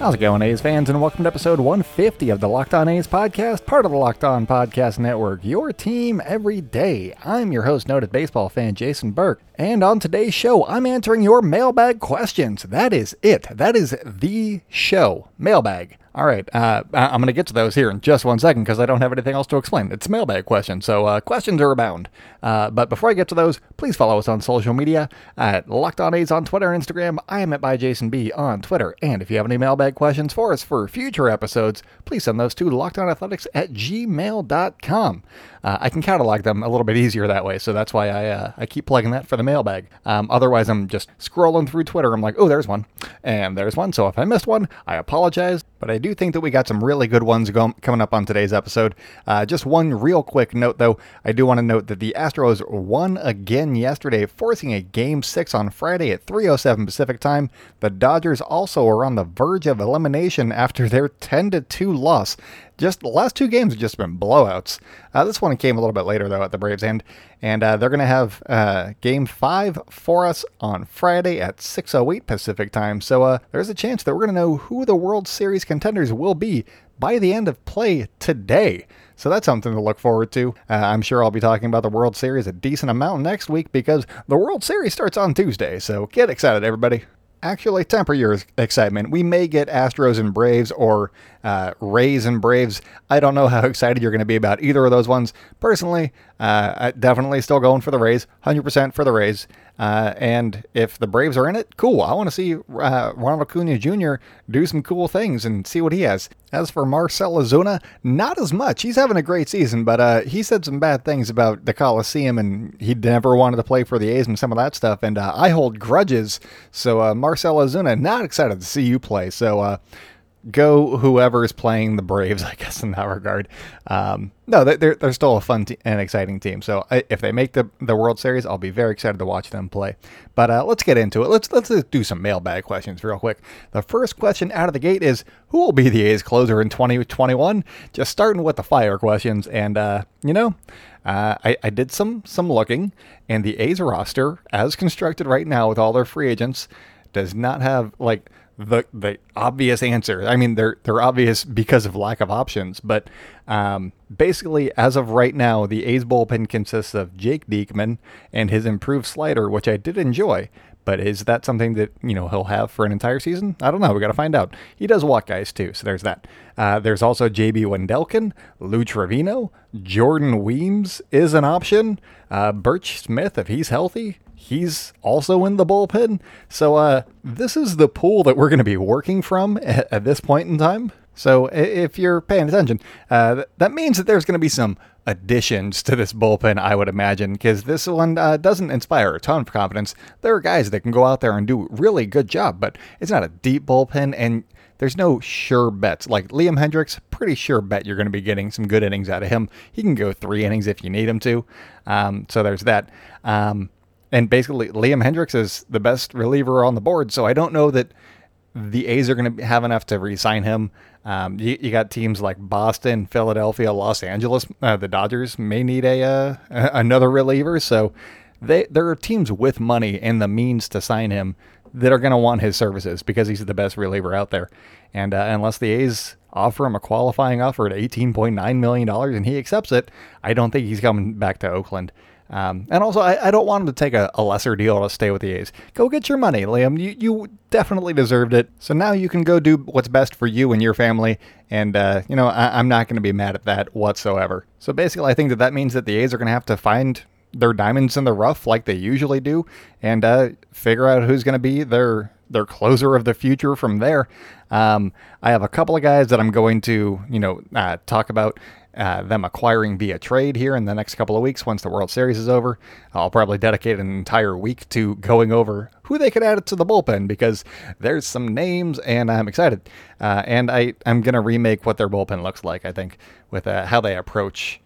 How's it going, A's fans, and welcome to episode 150 of the Locked On A's podcast, part of the Locked On Podcast Network, your team every day. I'm your host, noted baseball fan Jason Burke, and on today's show, I'm answering your mailbag questions. That is it. That is the show. Mailbag. All right, uh, I'm going to get to those here in just one second because I don't have anything else to explain. It's mailbag questions, so uh, questions are abound. Uh, but before I get to those, please follow us on social media at Locked On A's on Twitter and Instagram. I am at by Jason B on Twitter. And if you have any mailbag questions for us for future episodes, please send those to lockedonathletics at gmail.com. Uh, I can catalog them a little bit easier that way, so that's why I uh, I keep plugging that for the mailbag. Um, otherwise, I'm just scrolling through Twitter. I'm like, oh, there's one, and there's one. So if I missed one, I apologize. But I do think that we got some really good ones go- coming up on today's episode. Uh, just one real quick note, though. I do want to note that the Astros won again yesterday, forcing a Game 6 on Friday at 3.07 Pacific time. The Dodgers also are on the verge of elimination after their 10-2 loss. Just the last two games have just been blowouts. Uh, this one came a little bit later though at the Braves end, and uh, they're going to have uh, Game Five for us on Friday at 6:08 Pacific time. So uh, there's a chance that we're going to know who the World Series contenders will be by the end of play today. So that's something to look forward to. Uh, I'm sure I'll be talking about the World Series a decent amount next week because the World Series starts on Tuesday. So get excited, everybody actually temper your excitement. We may get Astros and Braves or uh, Rays and Braves. I don't know how excited you're going to be about either of those ones. Personally, uh, definitely still going for the Rays, 100% for the Rays. Uh, and if the Braves are in it, cool. I want to see uh, Ronald Acuna Jr. do some cool things and see what he has. As for Marcell Ozuna, not as much. He's having a great season, but uh, he said some bad things about the Coliseum and he never wanted to play for the A's and some of that stuff. And uh, I hold grudges. So uh, Marcell Ozuna, not excited to see you play. So uh, go whoever is playing the Braves, I guess, in that regard. Um, no, they're, they're still a fun te- and exciting team. So I, if they make the, the World Series, I'll be very excited to watch them play. But uh, let's get into it. Let's let's do some mailbag questions real quick. The first question out of the gate is who will be the A's closer in 2021? Just starting with the fire questions, and uh, you know. Uh, I, I did some some looking, and the A's roster, as constructed right now with all their free agents, does not have like the the obvious answer. I mean, they're they're obvious because of lack of options, but um, basically, as of right now, the A's bullpen consists of Jake Diekman and his improved slider, which I did enjoy. But is that something that you know he'll have for an entire season? I don't know. We got to find out. He does walk guys too, so there's that. Uh, there's also JB Wendelken, Lou Trivino, Jordan Weems is an option. Uh, Burch Smith, if he's healthy, he's also in the bullpen. So uh, this is the pool that we're going to be working from at, at, this point in time. So if you're paying attention, uh, that means that there's going to be some additions to this bullpen, I would imagine, because this one uh, doesn't inspire a ton of confidence. There are guys that can go out there and do a really good job, but it's not a deep bullpen, and there's no sure bets. Like Liam Hendriks, pretty sure bet you're going to be getting some good innings out of him. He can go three innings if you need him to. Um, so there's that. Um, and basically, Liam Hendriks is the best reliever on the board. So I don't know that the A's are going to have enough to re-sign him. Um, you, you, got teams like Boston, Philadelphia, Los Angeles. Uh, the Dodgers may need a uh, another reliever. So they there are teams with money and the means to sign him that are going to want his services because he's the best reliever out there. And uh, unless the A's offer him a qualifying offer at $18.9 million and he accepts it, I don't think he's coming back to Oakland. Um, and also, I, I, don't want him to take a, a, lesser deal to stay with the A's. Go get your money, Liam. You, you definitely deserved it. So now you can go do what's best for you and your family. And, uh, you know, I, I'm not going to be mad at that whatsoever. So basically, I think that that means that the A's are going to have to find their diamonds in the rough like they usually do and uh, figure out who's going to be their their closer of the future from there. Um, I have a couple of guys that I'm going to, you know, uh, talk about uh, them acquiring via trade here in the next couple of weeks once the World Series is over. I'll probably dedicate an entire week to going over who they could add to the bullpen because there's some names and I'm excited. Uh, and I, I'm going to remake what their bullpen looks like, I think, with uh, how they approach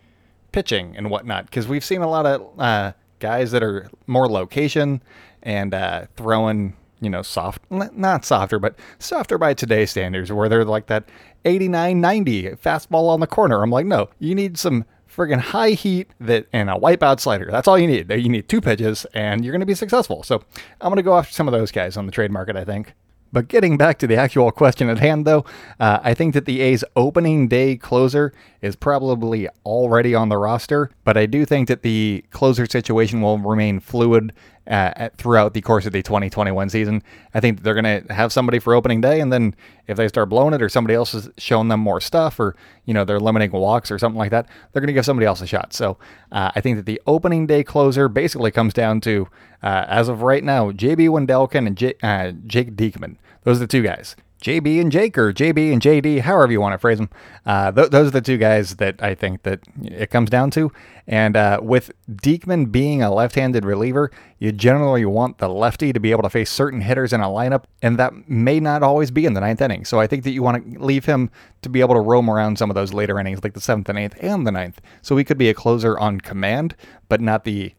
pitching and whatnot because we've seen a lot of uh, guys that are more location and uh, throwing, you know, soft, not softer, but softer by today's standards, where they're like that 89 90 fastball on the corner. I'm like, no, you need some friggin' high heat that and a wipeout slider. That's all you need. You need two pitches and you're going to be successful. So I'm going to go after some of those guys on the trade market, I think. But getting back to the actual question at hand, though, uh, I think that the A's opening day closer is probably already on the roster. But I do think that the closer situation will remain fluid uh, throughout the course of the 2021 season. I think they're going to have somebody for opening day, and then if they start blowing it, or somebody else is showing them more stuff, or you know they're limiting walks or something like that, they're going to give somebody else a shot. So uh, I think that the opening day closer basically comes down to, uh, as of right now, JB Wendelken and J- uh, Jake Diekman. Those are the two guys. JB and Jake or JB and JD, however you want to phrase them. Uh, th- those are the two guys that I think that it comes down to. And uh, with Diekman being a left-handed reliever, you generally want the lefty to be able to face certain hitters in a lineup, and that may not always be in the ninth inning. So I think that you want to leave him to be able to roam around some of those later innings, like the seventh and eighth and the ninth. So he could be a closer on command, but not the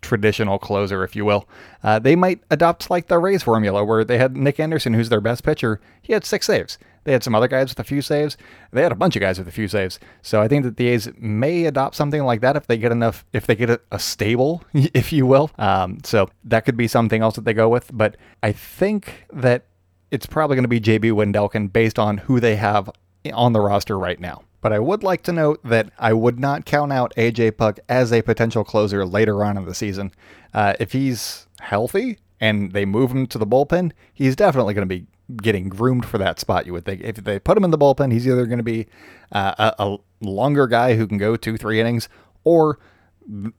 traditional closer, if you will. Uh, they might adopt like the Rays formula, where they had Nick Anderson, who's their best pitcher. He had six saves. They had some other guys with a few saves. They had a bunch of guys with a few saves. So I think that the A's may adopt something like that if they get enough, if they get a, a stable, if you will. Um, so that could be something else that they go with. But I think that it's probably going to be JB Wendelken based on who they have on the roster right now. But I would like to note that I would not count out AJ Puk as a potential closer later on in the season. Uh, if he's healthy and they move him to the bullpen, he's definitely going to be getting groomed for that spot. You would think if they put him in the bullpen, he's either going to be uh, a, a longer guy who can go two, three innings, or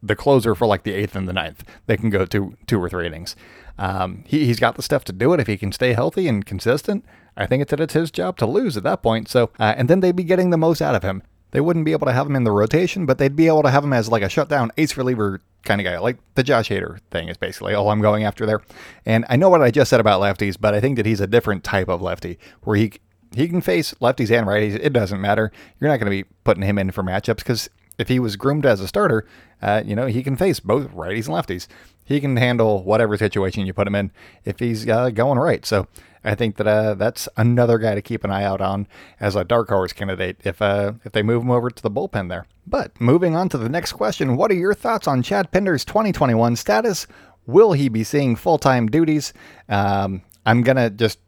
the closer for like the eighth and the ninth. They can go two, two or three innings. Um, he, he's got the stuff to do it if he can stay healthy and consistent. I think it's, it's his job to lose at that point. So, uh, and then they'd be getting the most out of him. They wouldn't be able to have him in the rotation, but they'd be able to have him as like a shutdown ace reliever kind of guy, like the Josh Hader thing is basically all I'm going after there. And I know what I just said about lefties, but I think that he's a different type of lefty where he he can face lefties and righties. It doesn't matter. You're not going to be putting him in for matchups because if he was groomed as a starter, uh, you know he can face both righties and lefties. He can handle whatever situation you put him in if he's uh, going right. So I think that uh, that's another guy to keep an eye out on as a dark horse candidate if uh, if they move him over to the bullpen there. But moving on to the next question, what are your thoughts on Chad Pinder's 2021 status? Will he be seeing full time duties? Um, I'm gonna just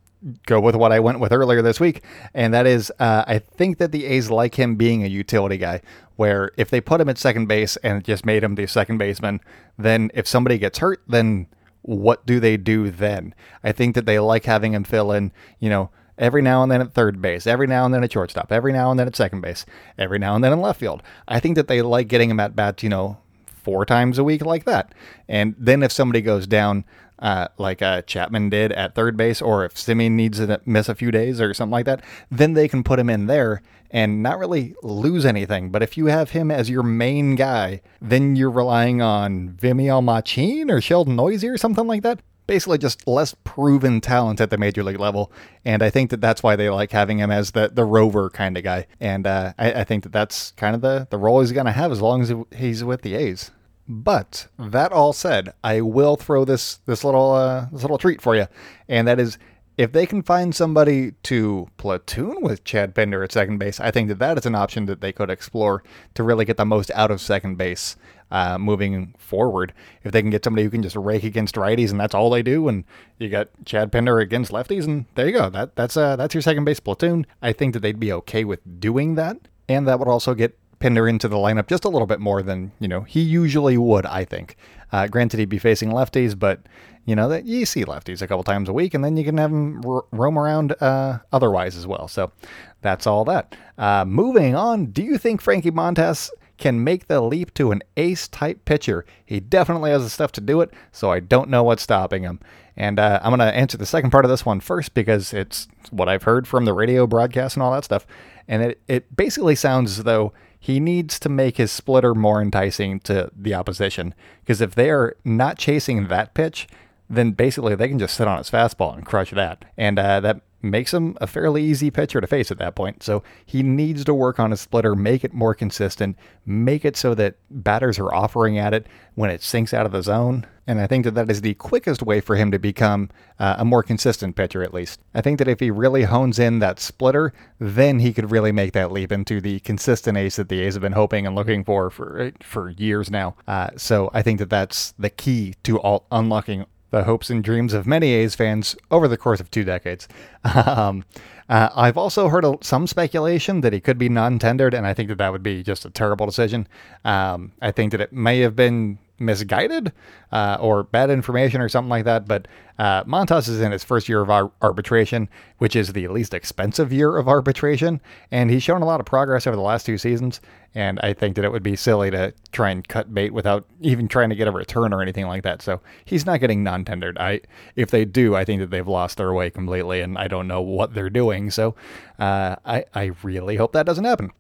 go with what I went with earlier this week, and that is uh, I think that the A's like him being a utility guy. Where if they put him at second base and just made him the second baseman, then if somebody gets hurt, then what do they do then? I think that they like having him fill in, you know, every now and then at third base, every now and then at shortstop, every now and then at second base, every now and then in left field. I think that they like getting him at bat, you know, four times a week like that. And then if somebody goes down, uh, like uh, Chapman did at third base, or if Semien needs to miss a few days or something like that, then they can put him in there and not really lose anything. But if you have him as your main guy, then you're relying on Vimael Machin or Sheldon Neuse or something like that. Basically, just less proven talent at the major league level, and I think that that's why they like having him as the the rover kind of guy. And uh, I, I think that that's kind of the the role he's going to have as long as he's with the A's. But that all said, I will throw this this little uh, this little treat for you, and that is if they can find somebody to platoon with Chad Pinder at second base, I think that that is an option that they could explore to really get the most out of second base uh, moving forward. If they can get somebody who can just rake against righties and that's all they do, and you got Chad Pinder against lefties, and there you go. That that's uh, that's your second base platoon. I think that they'd be okay with doing that, and that would also get Pinder into the lineup just a little bit more than you know he usually would. I think. Uh, granted, he'd be facing lefties, but you know that you see lefties a couple times a week, and then you can have them ro- roam around uh, otherwise as well. So that's all that. Uh, moving on, do you think Frankie Montas can make the leap to an ace type pitcher? He definitely has the stuff to do it, so I don't know what's stopping him. And uh, I'm going to answer the second part of this one first because it's what I've heard from the radio broadcast and all that stuff. And it, it basically sounds as though he needs to make his splitter more enticing to the opposition. Because if they are not chasing that pitch, then basically they can just sit on his fastball and crush that. And uh, that makes him a fairly easy pitcher to face at that point. So he needs to work on his splitter, make it more consistent, make it so that batters are offering at it when it sinks out of the zone. And I think that that is the quickest way for him to become uh, a more consistent pitcher, at least. I think that if he really hones in that splitter, then he could really make that leap into the consistent ace that the A's have been hoping and looking for for, for years now. Uh, so I think that that's the key to all unlocking the hopes and dreams of many A's fans over the course of two decades. Um, uh, I've also heard some speculation that he could be non-tendered, and I think that that would be just a terrible decision. Um, I think that it may have been misguided uh, or bad information or something like that. But uh, Montas is in his first year of ar- arbitration, which is the least expensive year of arbitration, and he's shown a lot of progress over the last two seasons. And I think that it would be silly to try and cut bait without even trying to get a return or anything like that. So he's not getting non-tendered. I, if they do, I think that they've lost their way completely, and I don't know what they're doing. So uh, I, I really hope that doesn't happen.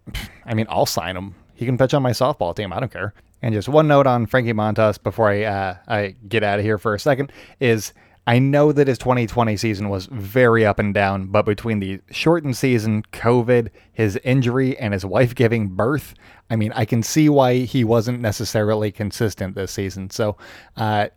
I mean, I'll sign him. He can pitch on my softball team. I don't care. And just one note on Frankie Montas before I uh, I get out of here for a second is I know that his 2020 season was very up and down, but between the shortened season, COVID, his injury, and his wife giving birth, I mean, I can see why he wasn't necessarily consistent this season. So, uh,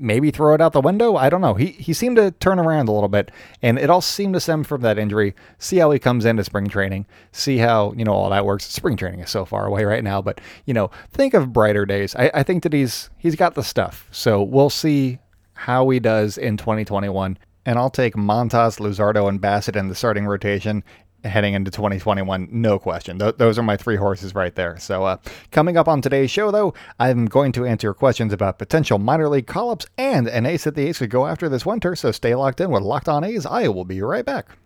maybe throw it out the window. I don't know. He he seemed to turn around a little bit, and it all seemed to stem from that injury. See how he comes into spring training. See how you know all that works. Spring training is so far away right now, but you know, think of brighter days. I, I think that he's he's got the stuff. So we'll see how he does in 2021. And I'll take Montas, Luzardo, and Bassett in the starting rotation heading into 2021, no question. Th- those are my three horses right there. So, uh, coming up on today's show, though, I'm going to answer your questions about potential minor league call ups and an ace that the A's could go after this winter. So, stay locked in with Locked On A's. I will be right back.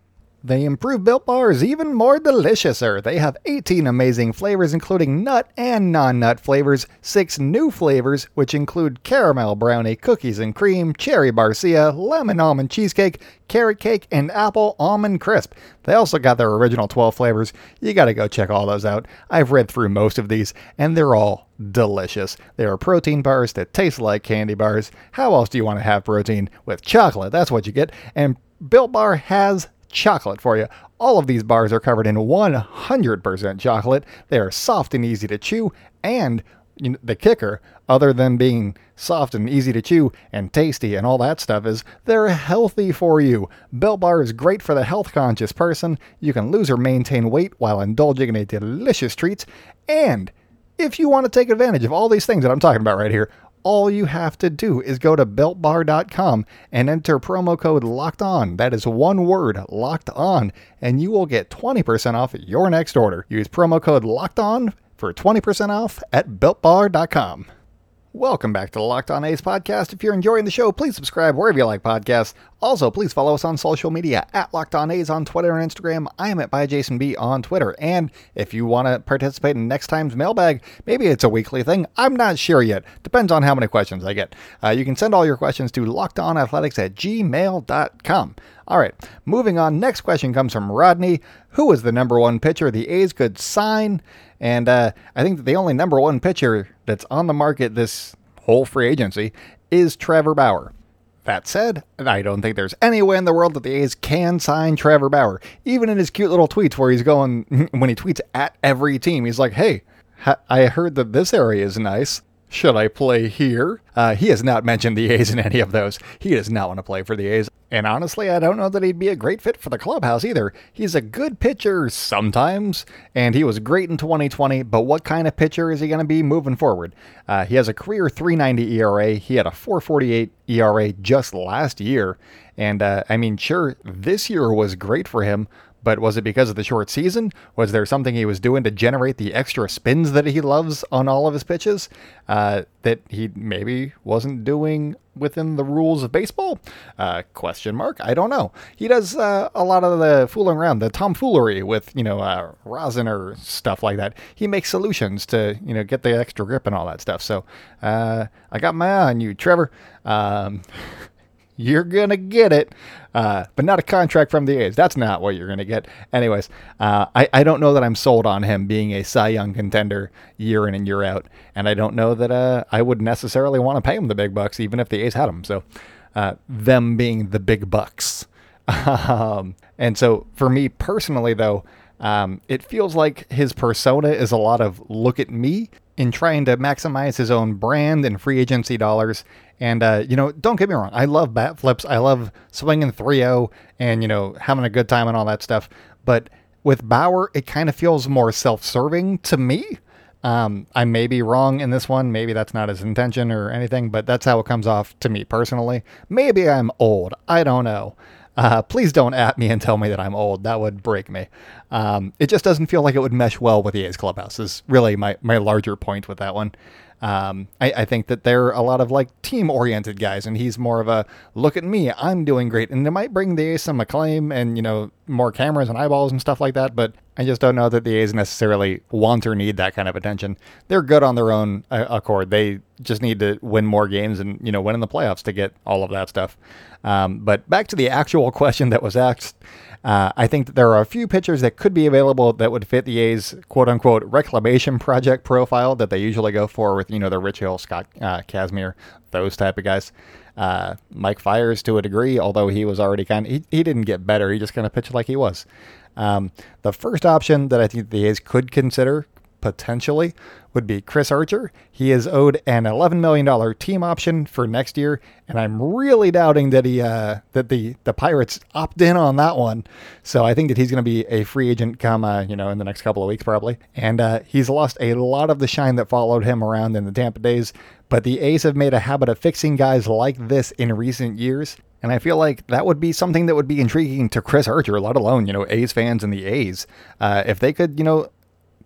They improve Built Bars even more deliciouser. They have 18 amazing flavors, including nut and non nut flavors, six new flavors, which include caramel brownie, cookies and cream, cherry barcia, lemon almond cheesecake, carrot cake, and apple almond crisp. They also got their original 12 flavors. You gotta go check all those out. I've read through most of these, and they're all delicious. They are protein bars that taste like candy bars. How else do you want to have protein? With chocolate, that's what you get. And Built Bar has chocolate for you. All of these bars are covered in 100% chocolate. They are soft and easy to chew, and you know, the kicker, other than being soft and easy to chew and tasty and all that stuff, is they're healthy for you. Built Bar is great for the health conscious person. You can lose or maintain weight while indulging in a delicious treat. And if you want to take advantage of all these things that I'm talking about right here, all you have to do is go to builtbar.com and enter promo code locked on. That is one word, locked on, and you will get 20% off your next order. Use promo code locked on for 20% off at builtbar.com. Welcome back to the Locked On A's podcast. If you're enjoying the show, please subscribe wherever you like podcasts. Also, please follow us on social media at Locked On A's on Twitter and Instagram. I am at by Jason B on Twitter. And if you want to participate in next time's mailbag, maybe it's a weekly thing. I'm not sure yet. Depends on how many questions I get. Uh, you can send all your questions to lockedonathletics at gmail.com. All right, moving on. Next question comes from Rodney. Who is the number one pitcher the A's could sign? And uh, I think the only number one pitcher that's on the market this whole free agency is Trevor Bauer. That said, I don't think there's any way in the world that the A's can sign Trevor Bauer. Even in his cute little tweets where he's going, when he tweets at every team, he's like, hey, I heard that this area is nice. Should I play here? Uh, he has not mentioned the A's in any of those. He does not want to play for the A's. And honestly, I don't know that he'd be a great fit for the clubhouse either. He's a good pitcher sometimes, and he was great in 2020, but what kind of pitcher is he going to be moving forward? Uh, he has a career 390 ERA. He had a 448 ERA just last year. And uh, I mean, sure, this year was great for him, but was it because of the short season? Was there something he was doing to generate the extra spins that he loves on all of his pitches uh, that he maybe wasn't doing within the rules of baseball? Uh, question mark. I don't know. He does uh, a lot of the fooling around, the tomfoolery with you know uh, rosin or stuff like that. He makes solutions to you know get the extra grip and all that stuff. So uh, I got my eye on you, Trevor. Um, you're to get it, uh, but not a contract from the A's. That's not what you're going to get. Anyways, uh, I, I don't know that I'm sold on him being a Cy Young contender year in and year out. And I don't know that uh, I would necessarily want to pay him the big bucks, even if the A's had him. So, uh, them being the big bucks. Um, and so for me personally, though, um, it feels like his persona is a lot of look at me in trying to maximize his own brand and free agency dollars. And, uh, you know, don't get me wrong. I love bat flips. I love swinging 3 0 and, you know, having a good time and all that stuff. But with Bauer, it kind of feels more self serving to me. Um, I may be wrong in this one. Maybe that's not his intention or anything, but that's how it comes off to me personally. Maybe I'm old. I don't know. Uh, please don't at me and tell me that I'm old. That would break me. Um, it just doesn't feel like it would mesh well with the A's clubhouse. Is really my my larger point with that one. Um, I, I, think that they're a lot of like team oriented guys, and he's more of a look at me, I'm doing great, and it might bring the some acclaim and you know more cameras and eyeballs and stuff like that. But I just don't know that the A's necessarily want or need that kind of attention. They're good on their own uh, accord. They just need to win more games and you know win in the playoffs to get all of that stuff. Um, but back to the actual question that was asked. Uh, I think that there are a few pitchers that could be available that would fit the A's quote unquote reclamation project profile that they usually go for with, you know, the Rich Hill, Scott uh, Kazmir, those type of guys. Uh, Mike Fiers to a degree, although he was already kind of, he, he didn't get better. He just kind of pitched like he was. Um, the first option that I think the A's could consider potentially would be Chris Archer. He is owed an $11 million team option for next year, and I'm really doubting that he uh, that the the Pirates opt in on that one. So I think that he's going to be a free agent come uh, you know in the next couple of weeks probably. And uh, he's lost a lot of the shine that followed him around in the Tampa days. But the A's have made a habit of fixing guys like this in recent years. And I feel like that would be something that would be intriguing to Chris Archer, let alone, you know, A's fans and the A's. Uh, if they could, you know,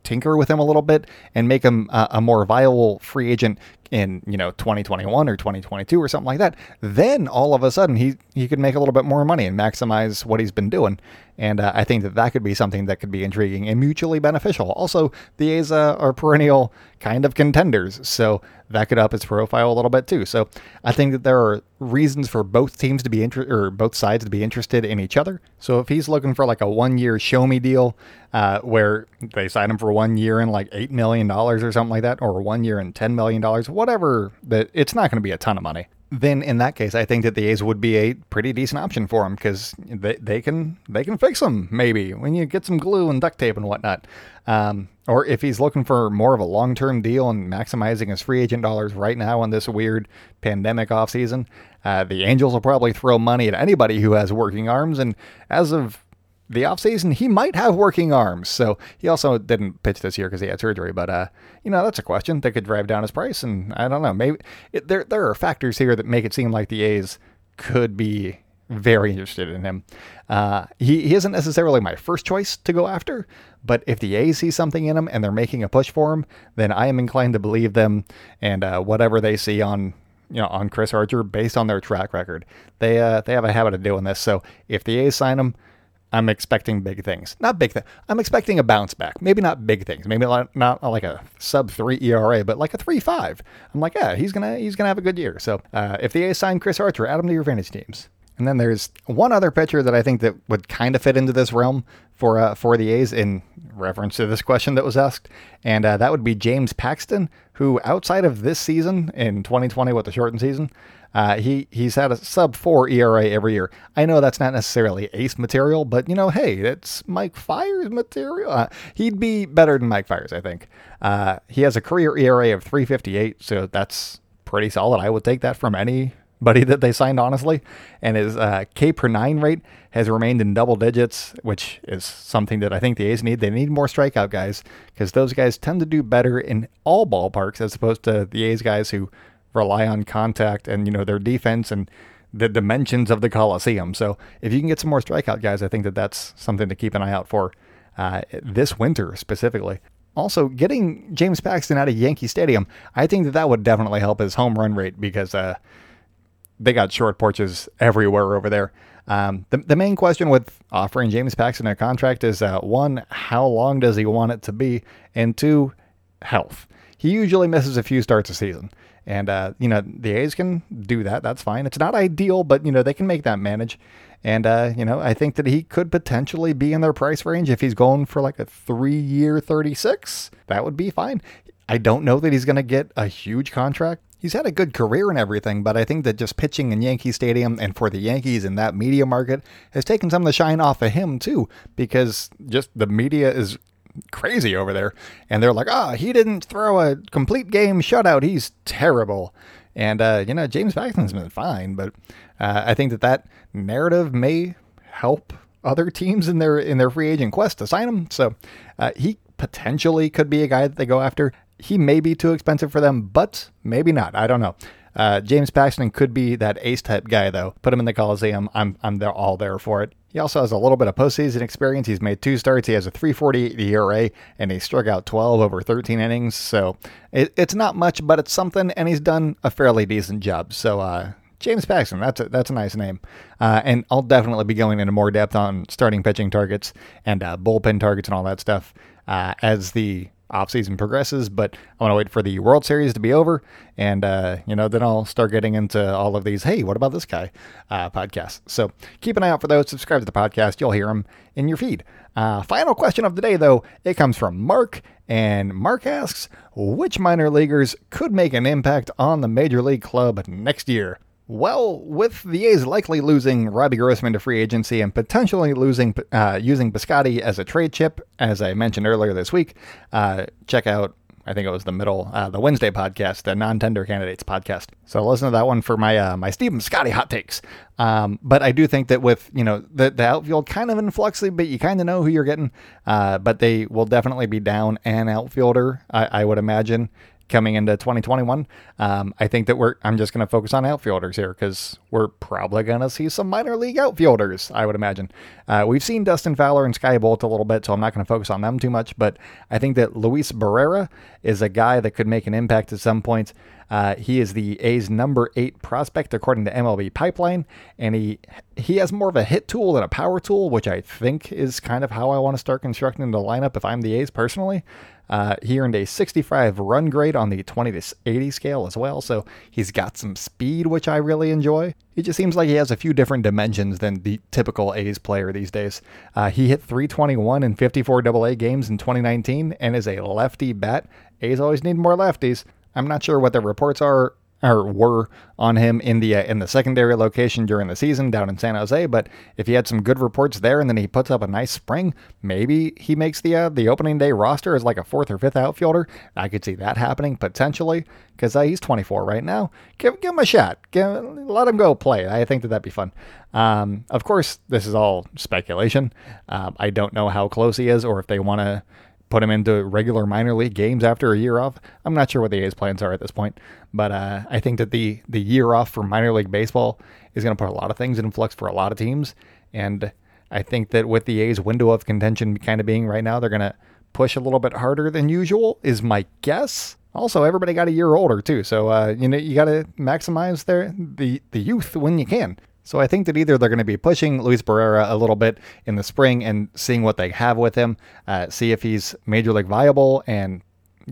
tinker with him a little bit and make him a, a more viable free agent in you know 2021 or 2022 or something like that, then all of a sudden he he could make a little bit more money and maximize what he's been doing. And uh, I think that that could be something that could be intriguing and mutually beneficial. Also, the A's uh, are perennial kind of contenders, so that could up his profile a little bit too. So I think that there are reasons for both teams to be interested or both sides to be interested in each other. So if he's looking for like a one year show me deal uh, where they sign him for one year and like eight million dollars or something like that, or one year and ten million dollars, whatever, that it's not going to be a ton of money then in that case, I think that the A's would be a pretty decent option for him because they, they can they can fix him maybe when you get some glue and duct tape and whatnot. Um, or if he's looking for more of a long term deal and maximizing his free agent dollars right now in this weird pandemic offseason, uh, the Angels will probably throw money at anybody who has working arms. And as of the offseason, he might have working arms. So he also didn't pitch this year because he had surgery. But, uh, you know, that's a question that could drive down his price. And I don't know. Maybe it, there, there are factors here that make it seem like the A's could be very interested in him. Uh, he, he isn't necessarily my first choice to go after, but if the A's see something in him and they're making a push for him, then I am inclined to believe them and uh, whatever they see on you know on Chris Archer based on their track record. They uh, they have a habit of doing this. So if the A's sign him, I'm expecting big things. Not big things. I'm expecting a bounce back. Maybe not big things. Maybe not, not like a sub three ERA, but like a three five. I'm like, yeah, he's gonna he's gonna have a good year. So uh, if the A's sign Chris Archer, add him to your fantasy teams. And then there's one other pitcher that I think that would kind of fit into this realm for uh, for the A's in reference to this question that was asked, and uh, that would be James Paxton, who outside of this season in 2020 with the shortened season, uh, he he's had a sub four ERA every year. I know that's not necessarily ace material, but you know, hey, it's Mike Fiers material. Uh, he'd be better than Mike Fiers, I think. Uh, he has a career ERA of 3.58, so that's pretty solid. I would take that from anybody that they signed, honestly. And his uh, K per nine rate has remained in double digits, which is something that I think the A's need. They need more strikeout guys because those guys tend to do better in all ballparks as opposed to the A's guys who rely on contact and you know their defense and the dimensions of the Coliseum. So if you can get some more strikeout guys, I think that that's something to keep an eye out for uh, this winter specifically. Also, getting James Paxton out of Yankee Stadium, I think that that would definitely help his home run rate because uh, they got short porches everywhere over there. Um, the, the main question with offering James Paxton a contract is uh, one, how long does he want it to be? And two, health. He usually misses a few starts a season. And, uh, you know, the A's can do that. That's fine. It's not ideal, but, you know, they can make that manage. And, uh, you know, I think that he could potentially be in their price range if he's going for like a three year 36. That would be fine. I don't know that he's going to get a huge contract. he's had a good career and everything, but I think that just pitching in Yankee Stadium and for the Yankees in that media market has taken some of the shine off of him too, because just the media is crazy over there, and they're like, ah, oh, he didn't throw a complete game shutout. He's terrible. And uh, you know, James Paxton's been fine, but uh, I think that that narrative may help other teams in their in their free agent quest to sign him. So uh, he potentially could be a guy that they go after. He may be too expensive for them, but maybe not. I don't know. Uh, James Paxton could be that ace type guy, though. Put him in the Coliseum. I'm I'm there all there for it. He also has a little bit of postseason experience. He's made two starts. He has a 3.48 ERA, and he struck out 12 over 13 innings. So it, it's not much, but it's something, and he's done a fairly decent job. So uh, James Paxton, that's a, that's a nice name. Uh, and I'll definitely be going into more depth on starting pitching targets and uh, bullpen targets and all that stuff uh, as the offseason progresses, but I want to wait for the World Series to be over. And, uh, you know, then I'll start getting into all of these, hey, what about this guy uh, podcasts. So keep an eye out for those. Subscribe to the podcast. You'll hear them in your feed. Uh, final question of the day, though, it comes from Mark. And Mark asks, which minor leaguers could make an impact on the major league club next year? Well, with the A's likely losing Robbie Grossman to free agency and potentially losing uh, using Piscotty as a trade chip, as I mentioned earlier this week, uh, check out I think it was the middle, uh, the Wednesday podcast, the non-tender candidates podcast. So listen to that one for my uh, my Stephen Piscotty hot takes. Um, but I do think that with you know the the outfield kind of in flux, but you kind of know who you're getting. Uh, but they will definitely be down an outfielder, I, I would imagine, coming into 2021. Um, I think that we're, I'm just going to focus on outfielders here because we're probably going to see some minor league outfielders, I would imagine. Uh, we've seen Dustin Fowler and Skye Bolt a little bit, so I'm not going to focus on them too much, but I think that Luis Barrera is a guy that could make an impact at some point. Uh, he is the A's number eight prospect according to MLB Pipeline, and he he has more of a hit tool than a power tool, which I think is kind of how I want to start constructing the lineup if I'm the A's personally. Uh, he earned a 65 run grade on the 20 to 80 scale as well, so he's got some speed, which I really enjoy. He just seems like he has a few different dimensions than the typical A's player these days. Uh, he hit 321 in 54 AA games in 2019 and is a lefty bat. A's always need more lefties. I'm not sure what the reports are or were on him in the uh, in the secondary location during the season down in San Jose. But if he had some good reports there, and then he puts up a nice spring, maybe he makes the uh, the opening day roster as like a fourth or fifth outfielder. I could see that happening potentially because uh, he's 24 right now. Give give him a shot. Give, let him go play. I think that that'd be fun. Um, of course, this is all speculation. Um, I don't know how close he is, or if they want to put him into regular minor league games after a year off. I'm not sure what the A's plans are at this point, but uh, I think that the the year off for minor league baseball is going to put a lot of things in flux for a lot of teams, and I think that with the A's window of contention kind of being right now, they're going to push a little bit harder than usual. Is my guess. Also, everybody got a year older too, so uh, you know you got to maximize their the the youth when you can. So I think that either they're going to be pushing Luis Barrera a little bit in the spring and seeing what they have with him, uh, see if he's major league viable and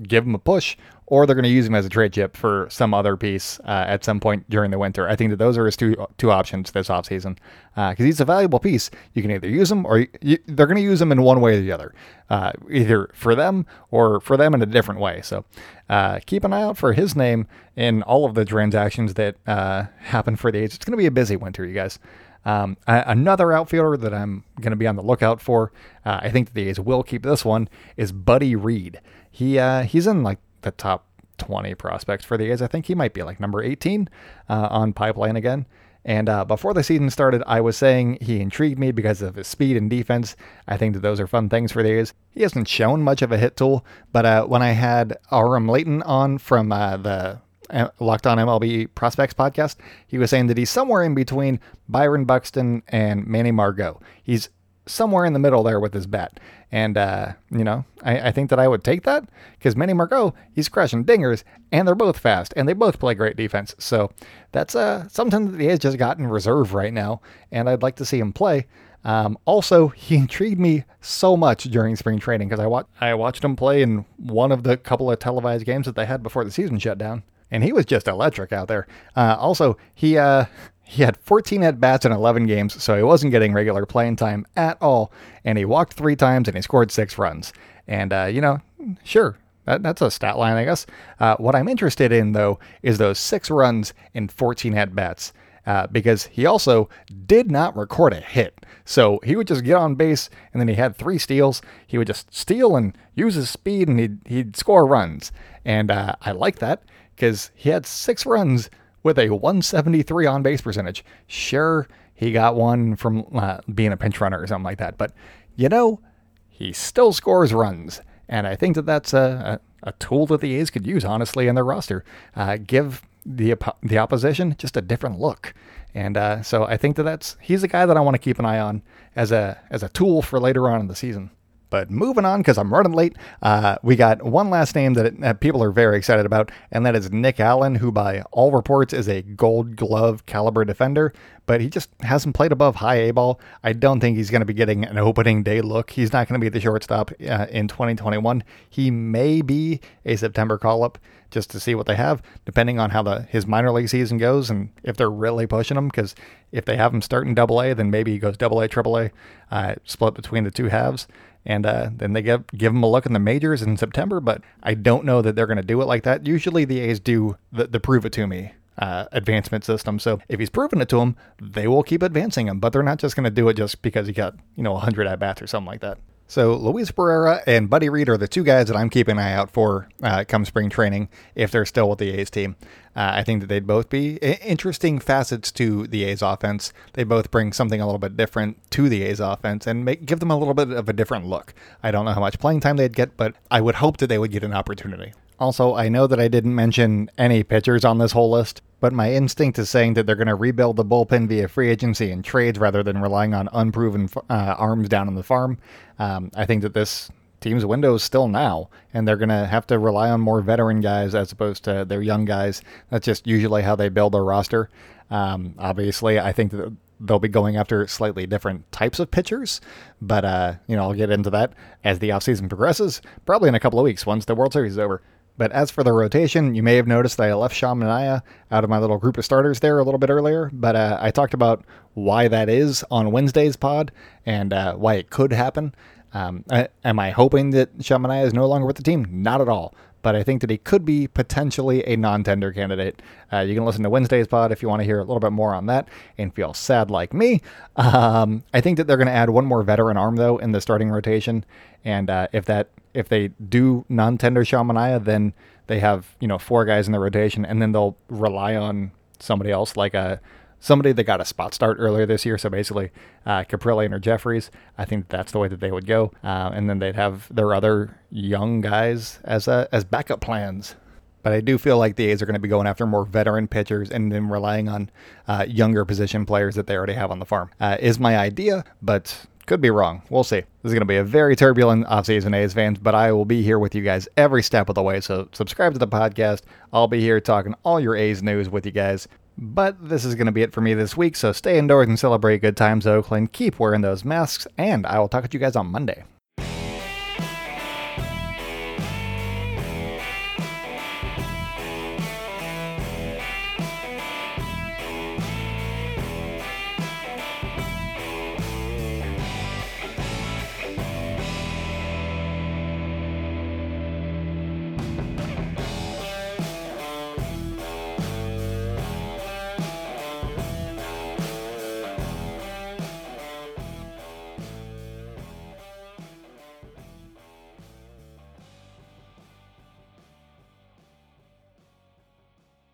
give him a push, or they're going to use him as a trade chip for some other piece uh, at some point during the winter. I think that those are his two two options this offseason because uh, he's a valuable piece. You can either use him or you, they're going to use him in one way or the other, uh, either for them or for them in a different way. So uh, keep an eye out for his name in all of the transactions that uh, happen for the A's. It's going to be a busy winter, you guys. Um, another outfielder that I'm going to be on the lookout for, uh, I think the A's will keep this one, is Buddy Reed. He he's in like the top 20 prospects for the A's. I think he might be like number 18 uh, on pipeline again. And uh, before the season started, I was saying he intrigued me because of his speed and defense. I think that those are fun things for the A's. He hasn't shown much of a hit tool, but uh, when I had Aram Leighton on from uh, the uh, Locked On MLB Prospects podcast, he was saying that he's somewhere in between Byron Buxton and Manny Margot. He's somewhere in the middle there with his bat. And, uh, you know, I, I, think that I would take that because Manny Margot, he's crushing dingers and they're both fast and they both play great defense. So that's uh, something that he has just got in reserve right now. And I'd like to see him play. Um, also, he intrigued me so much during spring training because I, wa- I watched him play in one of the couple of televised games that they had before the season shut down. And he was just electric out there. Uh, also, he uh, he had 14 at bats in 11 games, so he wasn't getting regular playing time at all. And he walked three times and he scored six runs. And, uh, you know, sure, that, that's a stat line, I guess. Uh, what I'm interested in, though, is those six runs in 14 at bats. Uh, because he also did not record a hit. So he would just get on base, and then he had three steals. He would just steal and use his speed, and he'd, he'd score runs. And uh, I like that because he had six runs with a 173 on base percentage. Sure, he got one from uh, being a pinch runner or something like that, but you know, he still scores runs. And I think that that's a, a, a tool that the A's could use, honestly, in their roster. Uh, give the the opposition just a different look. And uh, so I think that that's he's a guy that I want to keep an eye on as a as a tool for later on in the season. But moving on, because I'm running late, uh, we got one last name that, it, that, people are very excited about, and that is Nick Allen, who by all reports is a gold glove caliber defender, but he just hasn't played above high A ball. I don't think he's going to be getting an opening day look. He's not going to be the shortstop uh, in 2021. He may be a September call up just to see what they have, depending on how the his minor league season goes and if they're really pushing him. Because if they have him starting double A, then maybe he goes double A, triple A, uh, split between the two halves and uh, then they give give him a look in the majors in September. But I don't know that they're going to do it like that. Usually the A's do the, the prove it to me uh, advancement system. So if he's proven it to them, they will keep advancing him. But they're not just going to do it just because he got you know 100 at bats or something like that. So Luis Barrera and Buddy Reed are the two guys that I'm keeping an eye out for uh, come spring training if they're still with the A's team. Uh, I think that they'd both be interesting facets to the A's offense. They both bring something a little bit different to the A's offense and make, give them a little bit of a different look. I don't know how much playing time they'd get, but I would hope that they would get an opportunity. Also, I know that I didn't mention any pitchers on this whole list, but my instinct is saying that they're going to rebuild the bullpen via free agency and trades rather than relying on unproven uh, arms down on the farm. Um, I think that this team's window is still now, and they're going to have to rely on more veteran guys as opposed to their young guys. That's just usually how they build their roster. Um, obviously, I think that they'll be going after slightly different types of pitchers, but uh, you know I'll get into that as the offseason progresses, probably in a couple of weeks once the World Series is over. But as for the rotation, you may have noticed that I left Sean Manaea out of my little group of starters there a little bit earlier. But uh, I talked about why that is on Wednesday's pod and uh, why it could happen. Um, am I hoping that Sean Manaea is no longer with the team? Not at all. But I think that he could be potentially a non-tender candidate. Uh, you can listen to Wednesday's pod if you want to hear a little bit more on that and feel sad like me. Um, I think that they're going to add one more veteran arm though in the starting rotation, and uh, if that if they do non-tender Sean Manaea, then they have you know four guys in the rotation, and then they'll rely on somebody else like a somebody that got a spot start earlier this year. So basically, uh, Kaprielian or Jefferies. I think that's the way that they would go, uh, and then they'd have their other young guys as a, as backup plans. But I do feel like the A's are going to be going after more veteran pitchers and then relying on uh, younger position players that they already have on the farm. Uh, is my idea, but could be wrong. We'll see. This is going to be a very turbulent offseason, A's fans, but I will be here with you guys every step of the way. So subscribe to the podcast. I'll be here talking all your A's news with you guys. But this is going to be it for me this week, so stay indoors and celebrate good times, Oakland. Keep wearing those masks, and I will talk to you guys on Monday.